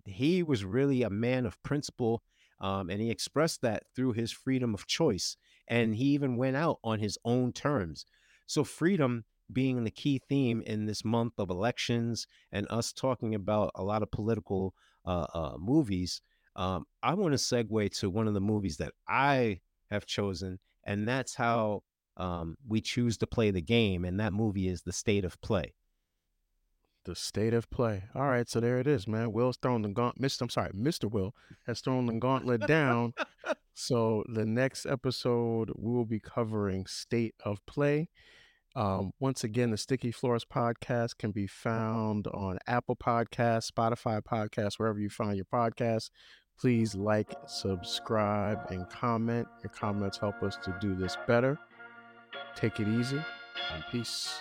he was really a man of principle. Um, and he expressed that through his freedom of choice. And he even went out on his own terms. So freedom being the key theme in this month of elections and us talking about a lot of political uh, uh, movies, um, I want to segue to one of the movies that I have chosen, and that's how um, we choose to play the game. And that movie is The State of Play. The state of play. All right, so there it is, man. Will's thrown the gaunt. Mr. I'm sorry, Mr. Will has thrown the gauntlet down. So the next episode we will be covering state of play. Um, once again, the Sticky Floors podcast can be found on Apple Podcasts, Spotify Podcasts, wherever you find your podcasts. Please like, subscribe, and comment. Your comments help us to do this better. Take it easy and peace.